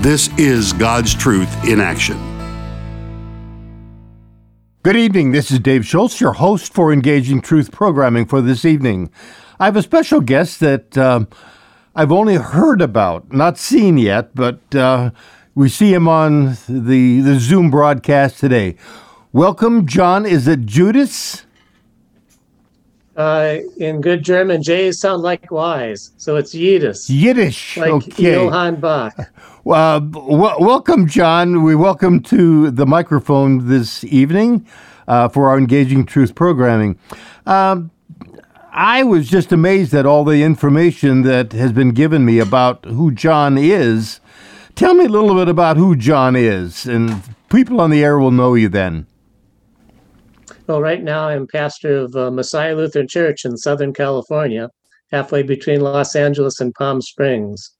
This is God's Truth in Action. Good evening. This is Dave Schultz, your host for Engaging Truth programming for this evening. I have a special guest that uh, I've only heard about, not seen yet, but uh, we see him on the, the Zoom broadcast today. Welcome, John. Is it Juedes? Uh, in good German, J's sound like Y's, so it's Yiddish. Yiddish, like okay. Johann Bach. Uh, w- welcome, John. We welcome to the microphone this evening uh, for our Engaging Truth programming. Um, I was just amazed at all the information that has been given me about who John is. Tell me a little bit about who John is, and people on the air will know you then. Well, right now I'm pastor of uh, Messiah Lutheran Church in Southern California, halfway between Los Angeles and Palm Springs.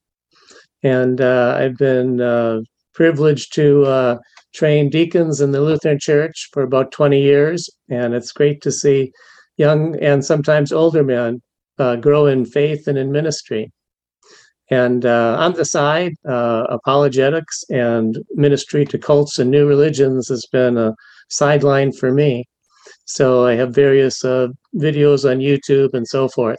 And uh, I've been uh, privileged to uh, train deacons in the Lutheran Church for about 20 years. And it's great to see young and sometimes older men uh, grow in faith and in ministry. And uh, on the side, apologetics and ministry to cults and new religions has been a sideline for me. So I have various uh, videos on YouTube and so forth.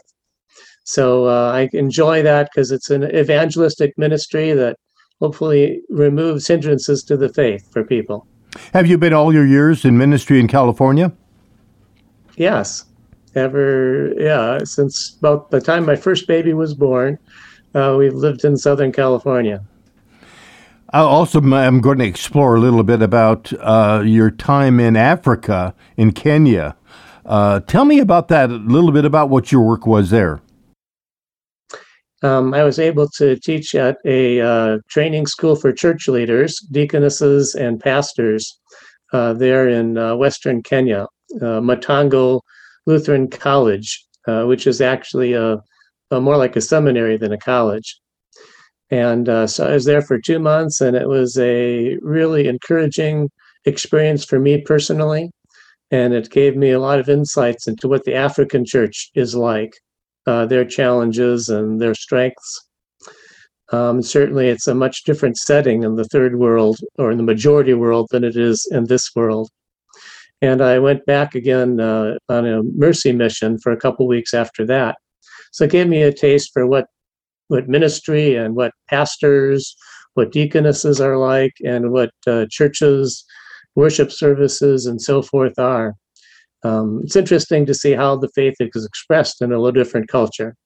So uh, I enjoy that because it's an evangelistic ministry that hopefully removes hindrances to the faith for people. Have you been all your years in ministry in California? Yes. Ever, yeah, since about the time my first baby was born, uh, we've lived in Southern California. I also am going to explore a little bit about uh, your time in Africa, in Kenya. Uh, tell me about that, a little bit about what your work was there. Um, I was able to teach at a uh, training school for church leaders, deaconesses, and pastors uh, there in uh, Western Kenya, uh, Matongo Lutheran College, which is actually a, a more like a seminary than a college. And uh, so I was there for two months, and it was a really encouraging experience for me personally. And it gave me a lot of insights into what the African church is like, uh, their challenges and their strengths. Um, certainly, it's a much different setting in the third world or in the majority world than it is in this world. And I went back again uh, on a mercy mission for a couple weeks after that. So it gave me a taste for what what ministry and what pastors, what deaconesses are like, and what uh, churches, worship services, and so forth are. Um, it's interesting to see how the faith is expressed in a little different culture.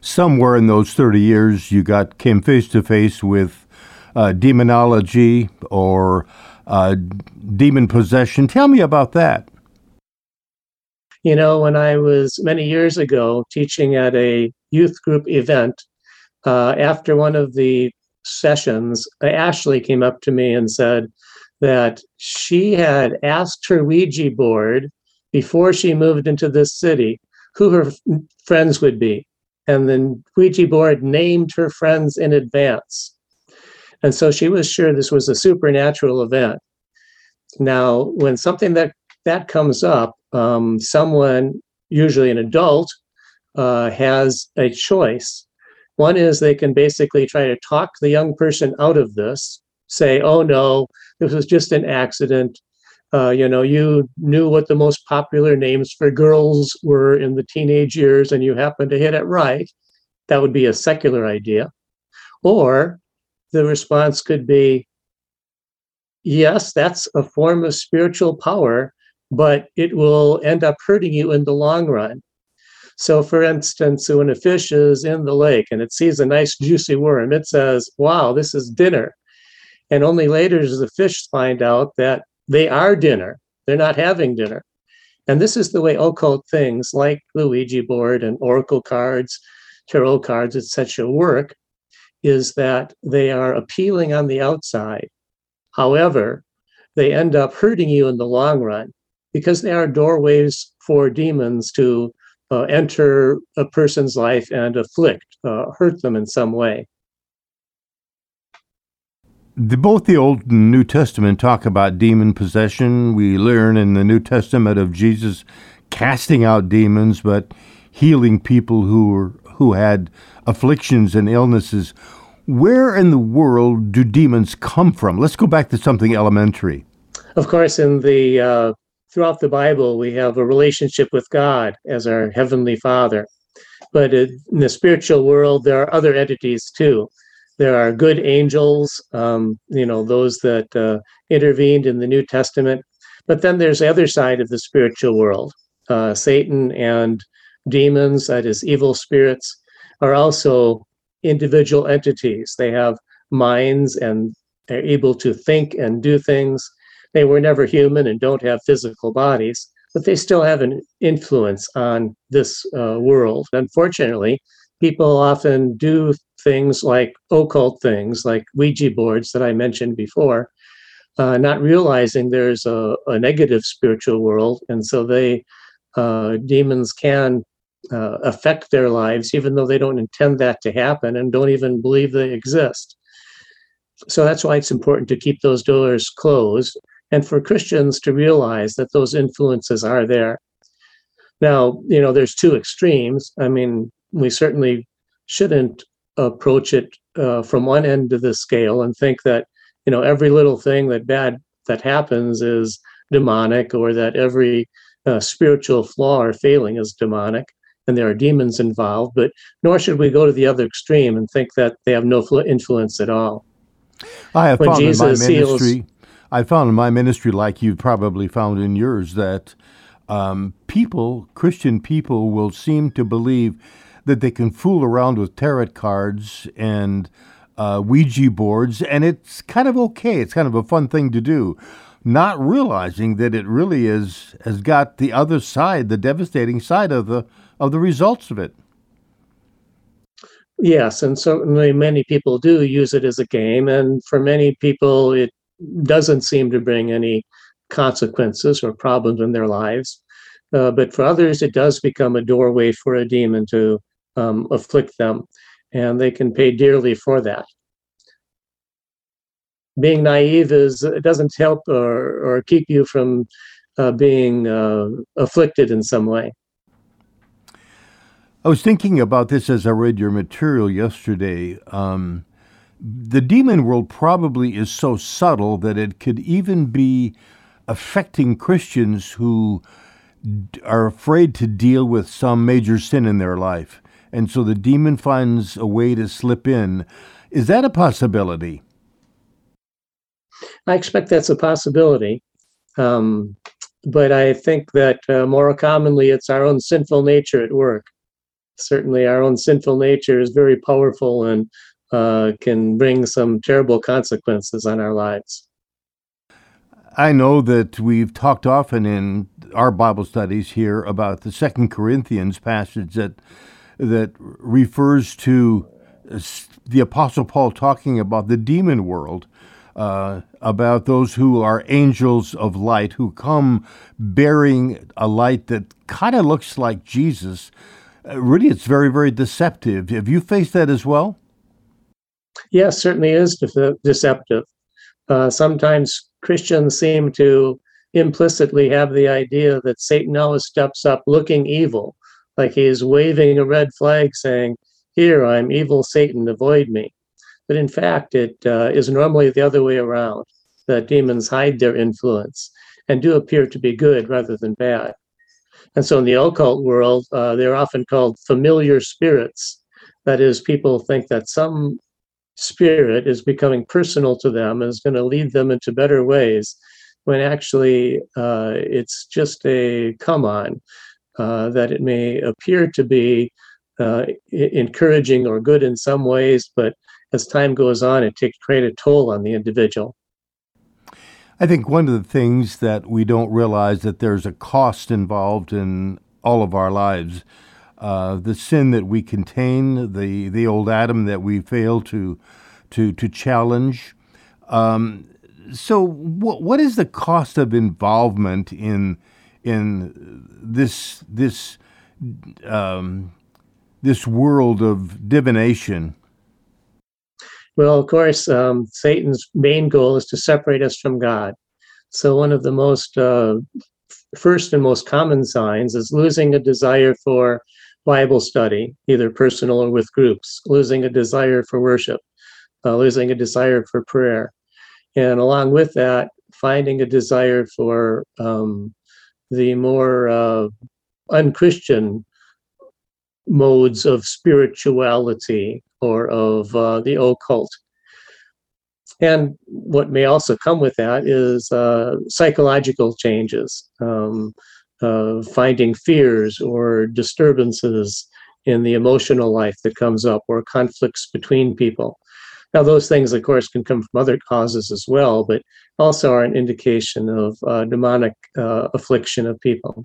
Somewhere in those 30 years, you got came face to face with uh, demonology or uh, demon possession. Tell me about that. You know, when I was many years ago teaching at a youth group event, uh, after one of the sessions, Ashley came up to me and said that she had asked her Ouija board before she moved into this city who her friends would be. And then Ouija board named her friends in advance. And so she was sure this was a supernatural event. Now, when something that that comes up, um, someone, usually an adult, uh, has a choice. One is they can basically try to talk the young person out of this, say, oh no, this was just an accident. Uh, you know, you knew what the most popular names for girls were in the teenage years and you happened to hit it right. That would be a secular idea. Or the response could be, yes, that's a form of spiritual power, but it will end up hurting you in the long run. So, for instance, when a fish is in the lake and it sees a nice juicy worm, it says, Wow, this is dinner. And only later does the fish find out that they are dinner. They're not having dinner. And this is the way occult things like the Ouija board and oracle cards, tarot cards, etc., work, is that they are appealing on the outside. However, they end up hurting you in the long run because they are doorways for demons to uh, enter a person's life and afflict, uh, hurt them in some way. The, both the Old and New Testament talk about demon possession. We learn in the New Testament of Jesus casting out demons, but healing people who were who had afflictions and illnesses. Where in the world do demons come from? Let's go back to something elementary. Of course, in the uh, throughout the Bible, we have a relationship with God as our heavenly Father. But in the spiritual world, there are other entities too. There are good angels, um, you know, those that uh, intervened in the New Testament. But then there's the other side of the spiritual world. Uh, Satan and demons, that is, evil spirits, are also individual entities. They have minds and they're able to think and do things. They were never human and don't have physical bodies, but they still have an influence on this uh, world. Unfortunately, people often do things like occult things, like Ouija boards that I mentioned before, uh, not realizing there's a, a, negative spiritual world. And so they, uh, demons can uh, affect their lives, even though they don't intend that to happen and don't even believe they exist. So that's why it's important to keep those doors closed and for Christians to realize that those influences are there. Now, you know, there's two extremes. I mean, we certainly shouldn't approach it uh, from one end of the scale and think that, you know, every little thing that bad that happens is demonic or that every uh, spiritual flaw or failing is demonic and there are demons involved, but nor should we go to the other extreme and think that they have no influence at all. I have when found Jesus in my ministry, heals, I found in my ministry, like you've probably found in yours, that um, people, Christian people, will seem to believe that they can fool around with tarot cards and uh, Ouija boards, and it's kind of okay. It's kind of a fun thing to do, not realizing that it really is has got the other side, the devastating side of the of the results of it. Yes, and certainly many people do use it as a game, and for many people, it doesn't seem to bring any consequences or problems in their lives. Uh, but for others, it does become a doorway for a demon to um, afflict them, and they can pay dearly for that. Being naive is it doesn't help or, or keep you from uh, being uh, afflicted in some way. I was thinking about this as I read your material yesterday. Um, the demon world probably is so subtle that it could even be affecting Christians who are afraid to deal with some major sin in their life. And so the demon finds a way to slip in. Is that a possibility? I expect that's a possibility. Um, but I think that uh, more commonly it's our own sinful nature at work certainly our own sinful nature is very powerful and uh, can bring some terrible consequences on our lives. I know that we've talked often in our Bible studies here about the Second Corinthians passage that that refers to the Apostle Paul talking about the demon world, uh, about those who are angels of light who come bearing a light that kind of looks like Jesus, uh, really, it's very, very deceptive. Have you faced that as well? Yes, certainly is deceptive. Uh, sometimes Christians seem to implicitly have the idea that Satan always steps up looking evil, like he's waving a red flag saying, Here, I'm evil Satan, avoid me. But in fact, it uh, is normally the other way around that demons hide their influence and do appear to be good rather than bad. And so in the occult world, uh, they're often called familiar spirits. That is, people think that some spirit is becoming personal to them and is going to lead them into better ways, when actually uh, it's just a come on, uh, that it may appear to be uh, encouraging or good in some ways, but as time goes on, it takes great a toll on the individual. I think one of the things that we don't realize that there's a cost involved in all of our lives. Uh, the sin that we contain, the the old Adam that we fail to to to challenge. Um, so, what what is the cost of involvement in in this this um, this world of divination? Well, of course, um, Satan's main goal is to separate us from God. So, one of the most uh, first and most common signs is losing a desire for Bible study, either personal or with groups, losing a desire for worship, uh, losing a desire for prayer. And along with that, finding a desire for um, the more uh, unchristian modes of spirituality or of uh, the occult. And what may also come with that is uh, psychological changes, um, uh, finding fears or disturbances in the emotional life that comes up, or conflicts between people. Now, those things, of course, can come from other causes as well, but also are an indication of uh, demonic uh, affliction of people.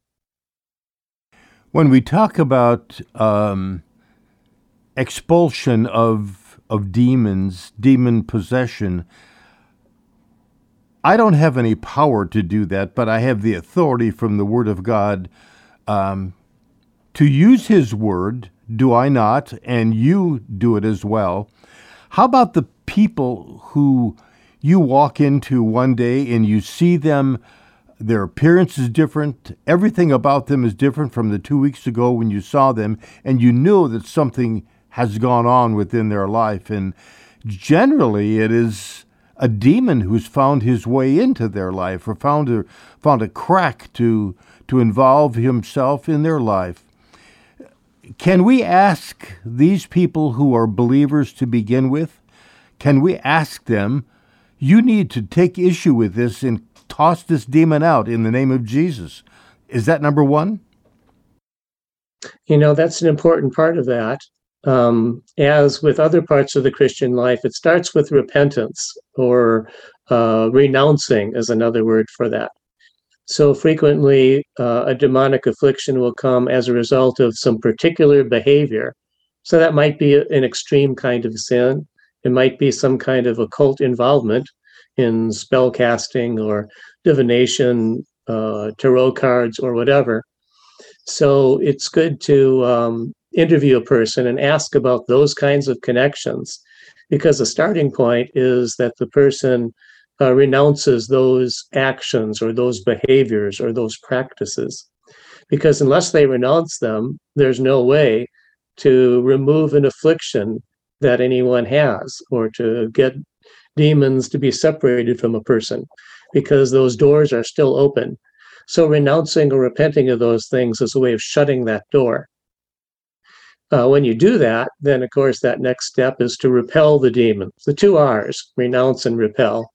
When we talk about um, expulsion of of demons, demon possession. I don't have any power to do that, but I have the authority from the Word of God um, to use His Word, do I not? And you do it as well. How about the people who you walk into one day and you see them? Their appearance is different. Everything about them is different from the two weeks ago when you saw them, and you know that something has gone on within their life. And generally, it is a demon who's found his way into their life or found a, found a crack to, to involve himself in their life. Can we ask these people who are believers to begin with? Can we ask them, you need to take issue with this and toss this demon out in the name of Jesus? Is that number one? You know, that's an important part of that um, as with other parts of the Christian life, it starts with repentance or uh, renouncing, is another word for that. So frequently, uh, a demonic affliction will come as a result of some particular behavior. So that might be an extreme kind of sin. It might be some kind of occult involvement in spell casting or divination, uh, tarot cards, or whatever. So it's good to um, interview a person and ask about those kinds of connections. Because the starting point is that the person uh, renounces those actions or those behaviors or those practices. Because unless they renounce them there's no way to remove an affliction that anyone has or to get demons to be separated from a person because those doors are still open. So renouncing or repenting of those things is a way of shutting that door uh, when you do that, then of course that next step is to repel the demons. The two R's, renounce and repel.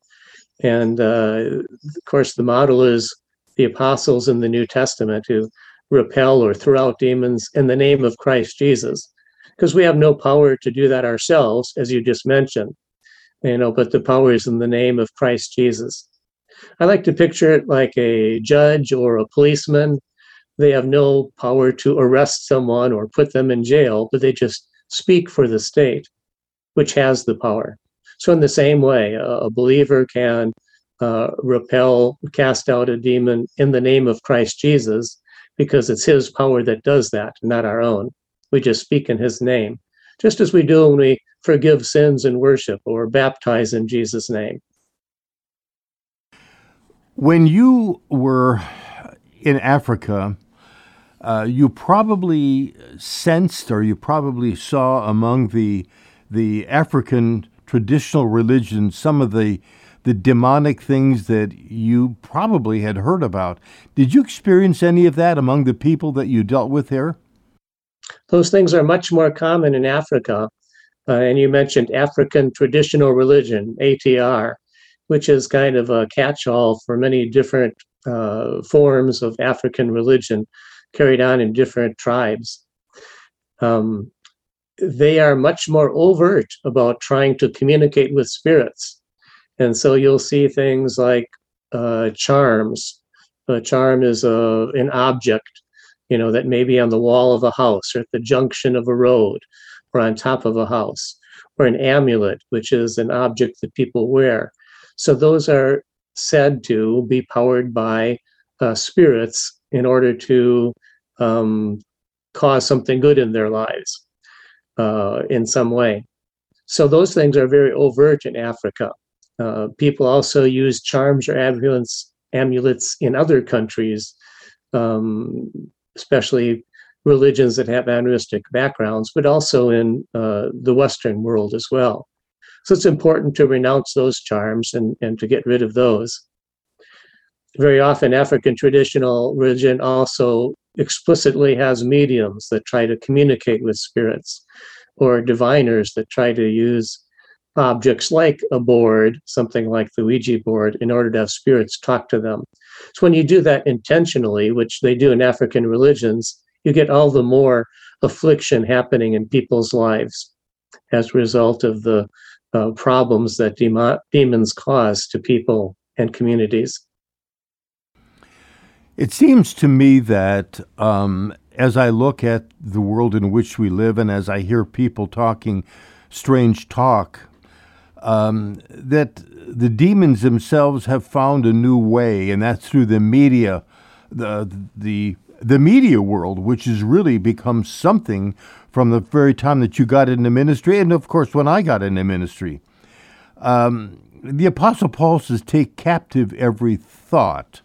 And uh, of course, the model is the apostles in the New Testament who repel or throw out demons in the name of Christ Jesus, because we have no power to do that ourselves, as you just mentioned. You know, but the power is in the name of Christ Jesus. I like to picture it like a judge or a policeman they have no power to arrest someone or put them in jail, but they just speak for the state, which has the power. So, in the same way, a, believer can uh, repel, cast out a demon in the name of Christ Jesus because it's his power that does that, not our own. We just speak in his name, just as we do when we forgive sins in worship or baptize in Jesus' name. When you were in Africa, uh, you probably sensed or you probably saw among the the African traditional religions some of the the demonic things that you probably had heard about. Did you experience any of that among the people that you dealt with there? Those things are much more common in Africa. Uh, and you mentioned African traditional religion, ATR, which is kind of a catch all for many different uh, forms of African religion carried on in different tribes. Um, they are much more overt about trying to communicate with spirits. And so you'll see things like uh, charms. A charm is a, an object, you know, that may be on the wall of a house or at the junction of a road or on top of a house, or an amulet, which is an object that people wear. So those are said to be powered by uh, spirits in order to um, cause something good in their lives uh, in some way. So those things are very overt in Africa. Uh, people also use charms or amulets, amulets in other countries, um, especially religions that have animistic backgrounds, but also in uh, the Western world as well. So it's important to renounce those charms and, and to get rid of those. Very often, African traditional religion also explicitly has mediums that try to communicate with spirits or diviners that try to use objects like a board, something like the Ouija board, in order to have spirits talk to them. So when you do that intentionally, which they do in African religions, you get all the more affliction happening in people's lives as a result of the uh, problems that demo- demons cause to people and communities. It seems to me that um, as I look at the world in which we live and as I hear people talking strange talk, um, that the demons themselves have found a new way, and that's through the media, the the the media world, which has really become something from the very time that you got into ministry, and of course when I got into ministry. Um, the Apostle Paul says, "Take captive every thought."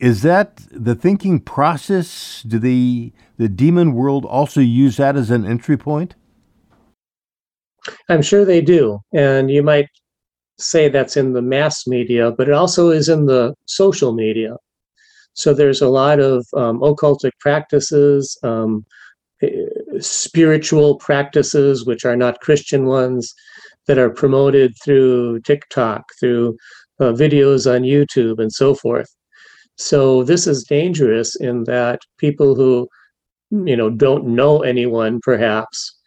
Is that the thinking process? Do the the demon world also use that as an entry point? I'm sure they do. And you might say that's in the mass media, but it also is in the social media. So there's a lot of um, occultic practices, um, eh, spiritual practices, which are not Christian ones, that are promoted through TikTok, through uh, videos on YouTube, and so forth. So this is dangerous in that people who, you know, don't know anyone, perhaps,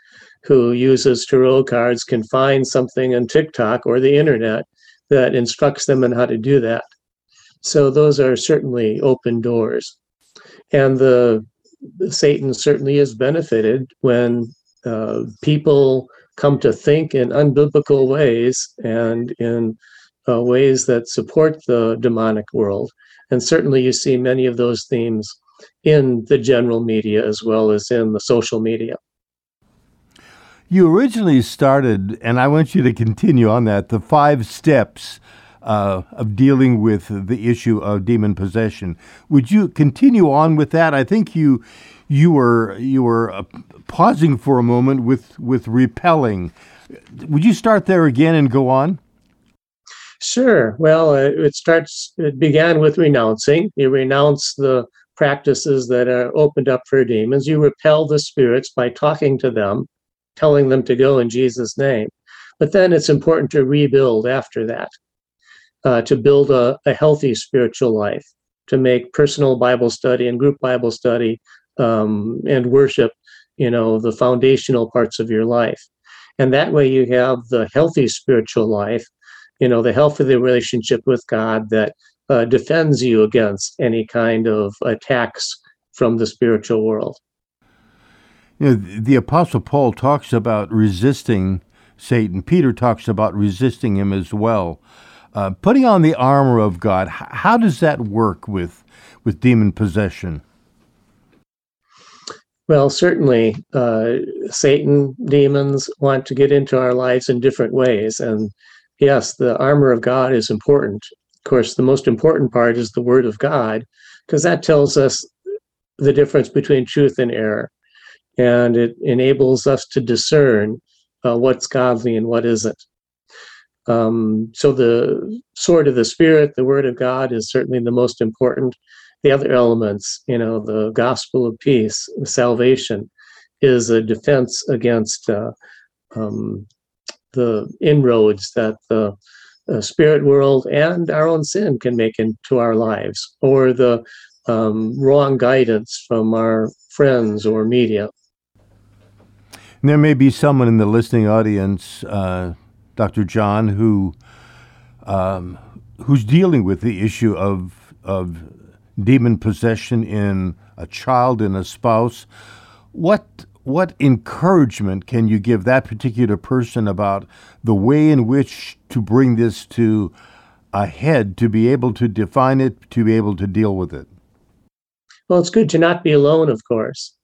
who uses tarot cards can find something on TikTok or the internet that instructs them on how to do that. So those are certainly open doors. And the, Satan certainly is benefited when uh, people come to think in unbiblical ways and in uh, ways that support the demonic world. And certainly you see many of those themes in the general media as well as in the social media. You originally started, and I want you to continue on that, the five steps uh, of dealing with the issue of demon possession. Would you continue on with that? I think you you were you were uh, pausing for a moment with with repelling. Would you start there again and go on? Sure. Well, uh, it starts. It began with renouncing. You renounce the practices that are opened up for demons. You repel the spirits by talking to them telling them to go in Jesus' name. But then it's important to rebuild after that, uh, to build a, a, healthy spiritual life, to make personal Bible study and group Bible study um, and worship, you know, the foundational parts of your life. And that way you have the healthy spiritual life, you know, the health of the relationship with God that uh, defends you against any kind of attacks from the spiritual world. You know, the Apostle Paul talks about resisting Satan. Peter talks about resisting him as well. Uh, putting on the armor of God, how does that work with with demon possession? Well, certainly, uh, Satan, demons want to get into our lives in different ways, and yes, the armor of God is important. Of course, the most important part is the Word of God, because that tells us the difference between truth and error and it enables us to discern uh, what's godly and what isn't. Um, so the sword of the spirit, the word of God, is certainly the most important. The other elements, you know, the gospel of peace, salvation, is a defense against uh, um, the inroads that the uh, spirit world and our own sin can make into our lives, or the um, wrong guidance from our friends or media. There may be someone in the listening audience, uh, Dr. John, who um, who's dealing with the issue of of demon possession in a child and a spouse. What what encouragement can you give that particular person about the way in which to bring this to a head, to be able to define it, to be able to deal with it? Well, it's good to not be alone, of course.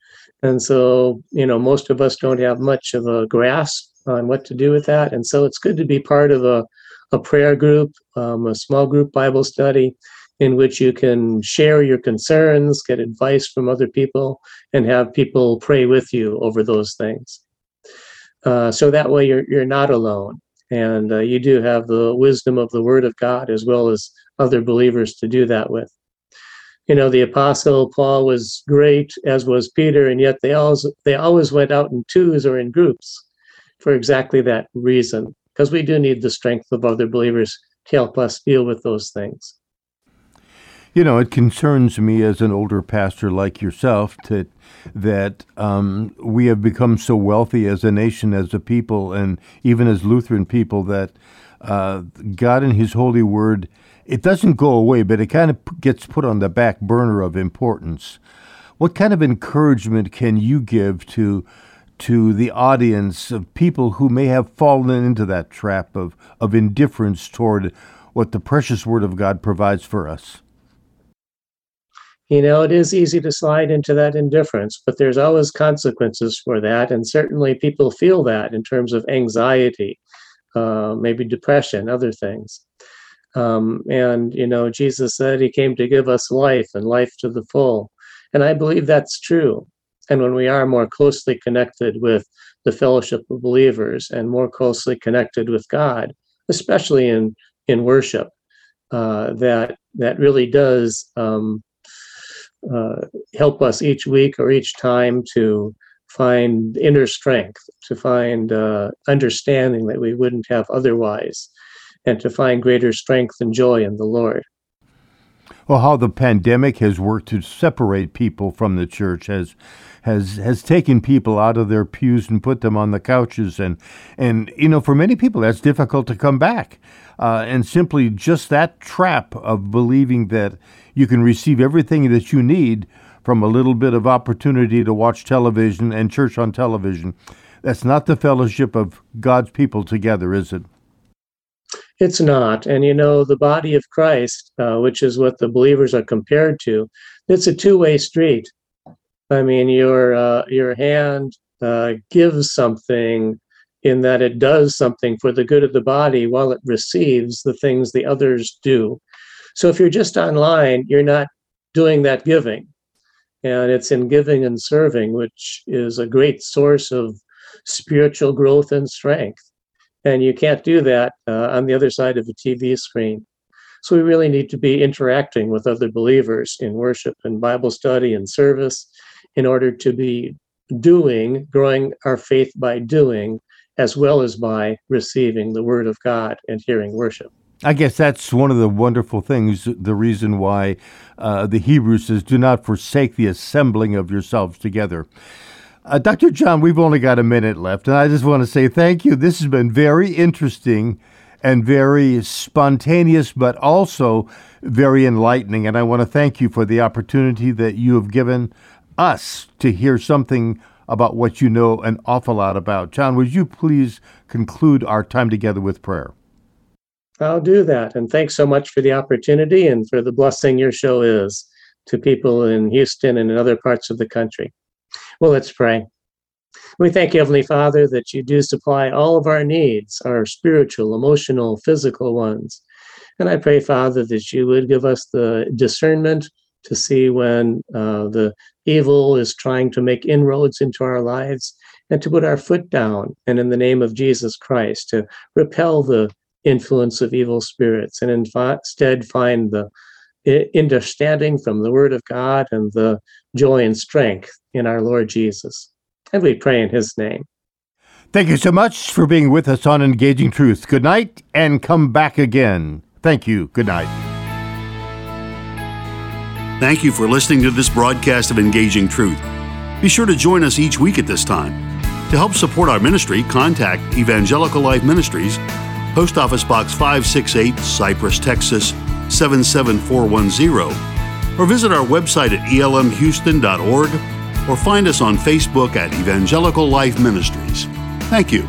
And so, you know, most of us don't have much of a grasp on what to do with that. And so it's good to be part of a, a prayer group, um, a small group Bible study in which you can share your concerns, get advice from other people, and have people pray with you over those things. Uh, so that way you're, you're not alone. And uh, you do have the wisdom of the Word of God as well as other believers to do that with. You know, the Apostle Paul was great, as was Peter, and yet they always they always went out in twos or in groups for exactly that reason, because we do need the strength of other believers to help us deal with those things. You know, it concerns me as an older pastor like yourself to, that um, we have become so wealthy as a nation, as a people, and even as Lutheran people that uh, God and His holy word, it doesn't go away, but it kind of gets put on the back burner of importance. What kind of encouragement can you give to to the audience of people who may have fallen into that trap of, of indifference toward what the precious Word of God provides for us? You know, it is easy to slide into that indifference, but there's always consequences for that. And certainly people feel that in terms of anxiety, uh, maybe depression, other things. Um, and, you know, Jesus said he came to give us life and life to the full. And I believe that's true. And when we are more closely connected with the fellowship of believers and more closely connected with God, especially in, in worship, uh, that that really does um, help us each week or each time to find inner strength, to find uh, understanding that we wouldn't have otherwise, and to find greater strength and joy in the Lord. Well, how the pandemic has worked to separate people from the church has has has taken people out of their pews and put them on the couches, and and you know, for many people, that's difficult to come back, uh, and simply just that trap of believing that you can receive everything that you need from a little bit of opportunity to watch television and church on television. That's not the fellowship of God's people together, is it? It's not. And you know, the body of Christ, uh, which is what the believers are compared to, it's a two way street. I mean, your, uh, your hand uh, gives something in that it does something for the good of the body while it receives the things the others do. So if you're just online, you're not doing that giving. And it's in giving and serving, which is a great source of spiritual growth and strength. And you can't do that uh, on the other side of a TV screen. So we really need to be interacting with other believers in worship and Bible study and service in order to be doing, growing our faith by doing, as well as by receiving the Word of God and hearing worship. I guess that's one of the wonderful things, the reason why uh, the Hebrew says, do not forsake the assembling of yourselves together. Uh, Dr. John, we've only got a minute left, and I just want to say thank you. This has been very interesting and very spontaneous, but also very enlightening. And I want to thank you for the opportunity that you have given us to hear something about what you know an awful lot about. John, would you please conclude our time together with prayer? I'll do that. And thanks so much for the opportunity and for the blessing your show is to people in Houston and in other parts of the country. Well, let's pray. We thank you, Heavenly Father, that you do supply all of our needs, our spiritual, emotional, physical ones. And I pray, Father, that you would give us the discernment to see when uh, the evil is trying to make inroads into our lives and to put our foot down and in the name of Jesus Christ to repel the influence of evil spirits and instead find the understanding from the Word of God and the joy and strength in our Lord Jesus. And we pray in His name. Thank you so much for being with us on Engaging Truth. Good night and come back again. Thank you. Good night. Thank you for listening to this broadcast of Engaging Truth. Be sure to join us each week at this time. To help support our ministry, contact Evangelical Life Ministries Post Office Box 568, Cypress, Texas 77410, or visit our website at elmhouston.org or find us on Facebook at Evangelical Life Ministries. Thank you.